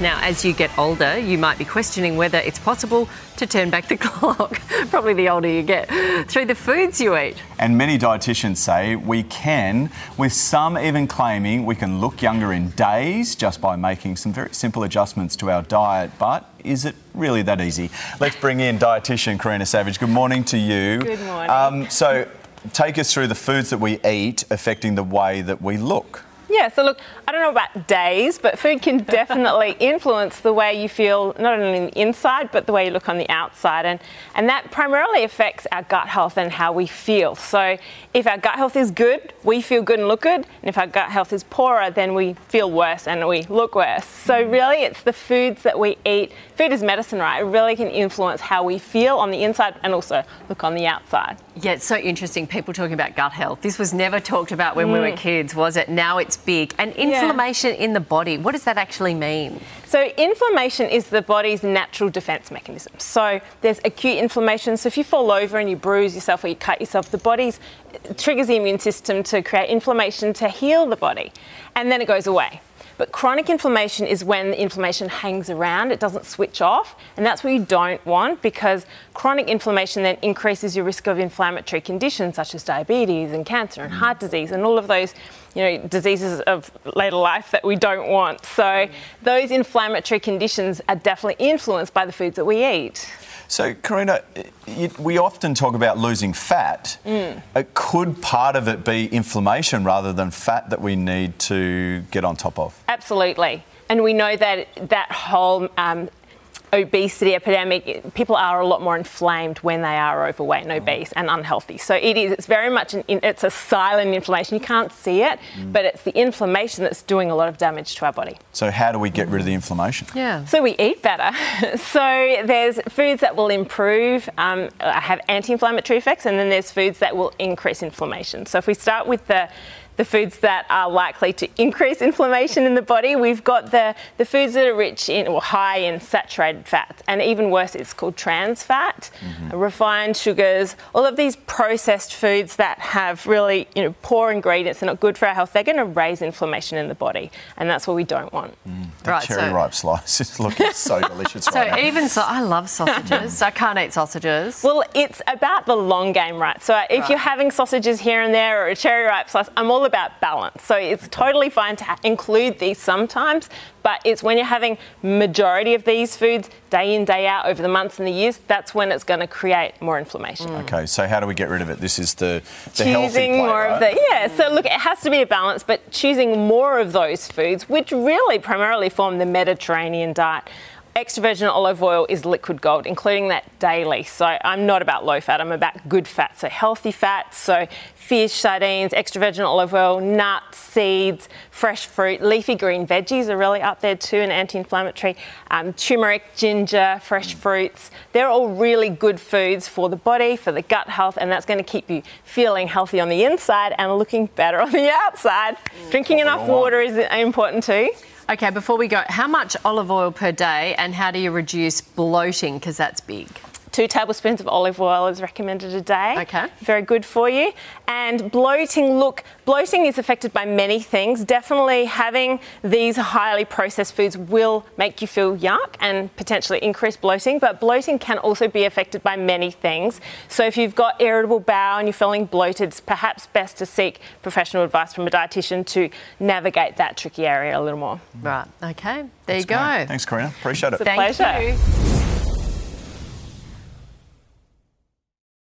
health. Now, as you get older, you might be questioning whether it's possible to turn back the clock, probably the older you get, through the foods you eat. And many dietitians say we can, with some even claiming we can look younger in days just by making some very simple adjustments to our diet. But is it really that easy? Let's bring in dietitian Karina Savage. Good morning to you. Good morning. Um, so, take us through the foods that we eat affecting the way that we look. Yeah, so look, I don't know about days, but food can definitely influence the way you feel, not only on the inside, but the way you look on the outside. And, and that primarily affects our gut health and how we feel. So if our gut health is good, we feel good and look good. And if our gut health is poorer, then we feel worse and we look worse. So mm-hmm. really, it's the foods that we eat. Food is medicine, right? It really can influence how we feel on the inside and also look on the outside. Yeah, it's so interesting. People talking about gut health. This was never talked about when we were mm. kids, was it? Now it's big. And inflammation in the body, what does that actually mean? So, inflammation is the body's natural defense mechanism. So, there's acute inflammation. So, if you fall over and you bruise yourself or you cut yourself, the body's triggers the immune system to create inflammation to heal the body, and then it goes away. But chronic inflammation is when the inflammation hangs around, it doesn't switch off, and that's what you don't want because chronic inflammation then increases your risk of inflammatory conditions such as diabetes and cancer and heart disease and all of those you know, diseases of later life that we don't want. So those inflammatory conditions are definitely influenced by the foods that we eat. So, Karina, you, we often talk about losing fat. Mm. Could part of it be inflammation rather than fat that we need to get on top of? Absolutely. And we know that that whole um, obesity epidemic, people are a lot more inflamed when they are overweight and obese and unhealthy. So it is, it's very much, an, it's a silent inflammation. You can't see it, but it's the inflammation that's doing a lot of damage to our body. So, how do we get rid of the inflammation? Yeah. So we eat better. so there's foods that will improve, um, have anti-inflammatory effects, and then there's foods that will increase inflammation. So if we start with the the foods that are likely to increase inflammation in the body. We've got the, the foods that are rich in or high in saturated fats, and even worse, it's called trans fat, mm-hmm. refined sugars, all of these processed foods that have really you know, poor ingredients they're not good for our health. They're going to raise inflammation in the body, and that's what we don't want. Mm, that Right, cherry so- ripe slice is looking so delicious So right now. even so, I love sausages. I can't eat sausages. Well, it's about the long game, right? So if Right. you're having sausages here and there or a cherry ripe slice, I'm all about balance. So it's totally fine to include these sometimes, but it's when you're having majority of these foods day in day out over the months and the years, that's when it's going to create more inflammation. Mm. Okay, so how do we get rid of it? This is the, the healthy choosing plate, more of the yeah so look it has to be a balance but choosing more of those foods which really primarily form the mediterranean diet extra virgin olive oil is liquid gold including that daily. So i'm not about low fat i'm about good fat. So healthy fats so fish sardines extra virgin olive oil nuts seeds fresh fruit leafy green veggies are really up there too and anti-inflammatory um, turmeric ginger fresh fruits. They're all really good foods for the body for the gut health and that's going to keep you feeling healthy on the inside and looking better on the outside. Drinking enough water is important too Okay, before we go, how much olive oil per day and how do you reduce bloating? Because that's big. Two tablespoons of olive oil is recommended a day. Okay. Very good for you. And bloating, look, bloating is affected by many things. Definitely having these highly processed foods will make you feel yuck and potentially increase bloating, but bloating can also be affected by many things. So if you've got irritable bowel and you're feeling bloated, it's perhaps best to seek professional advice from a dietitian to navigate that tricky area a little more. Right, okay, there you Great. go. Thanks, Karina. Appreciate it. It's a Thank pleasure. you.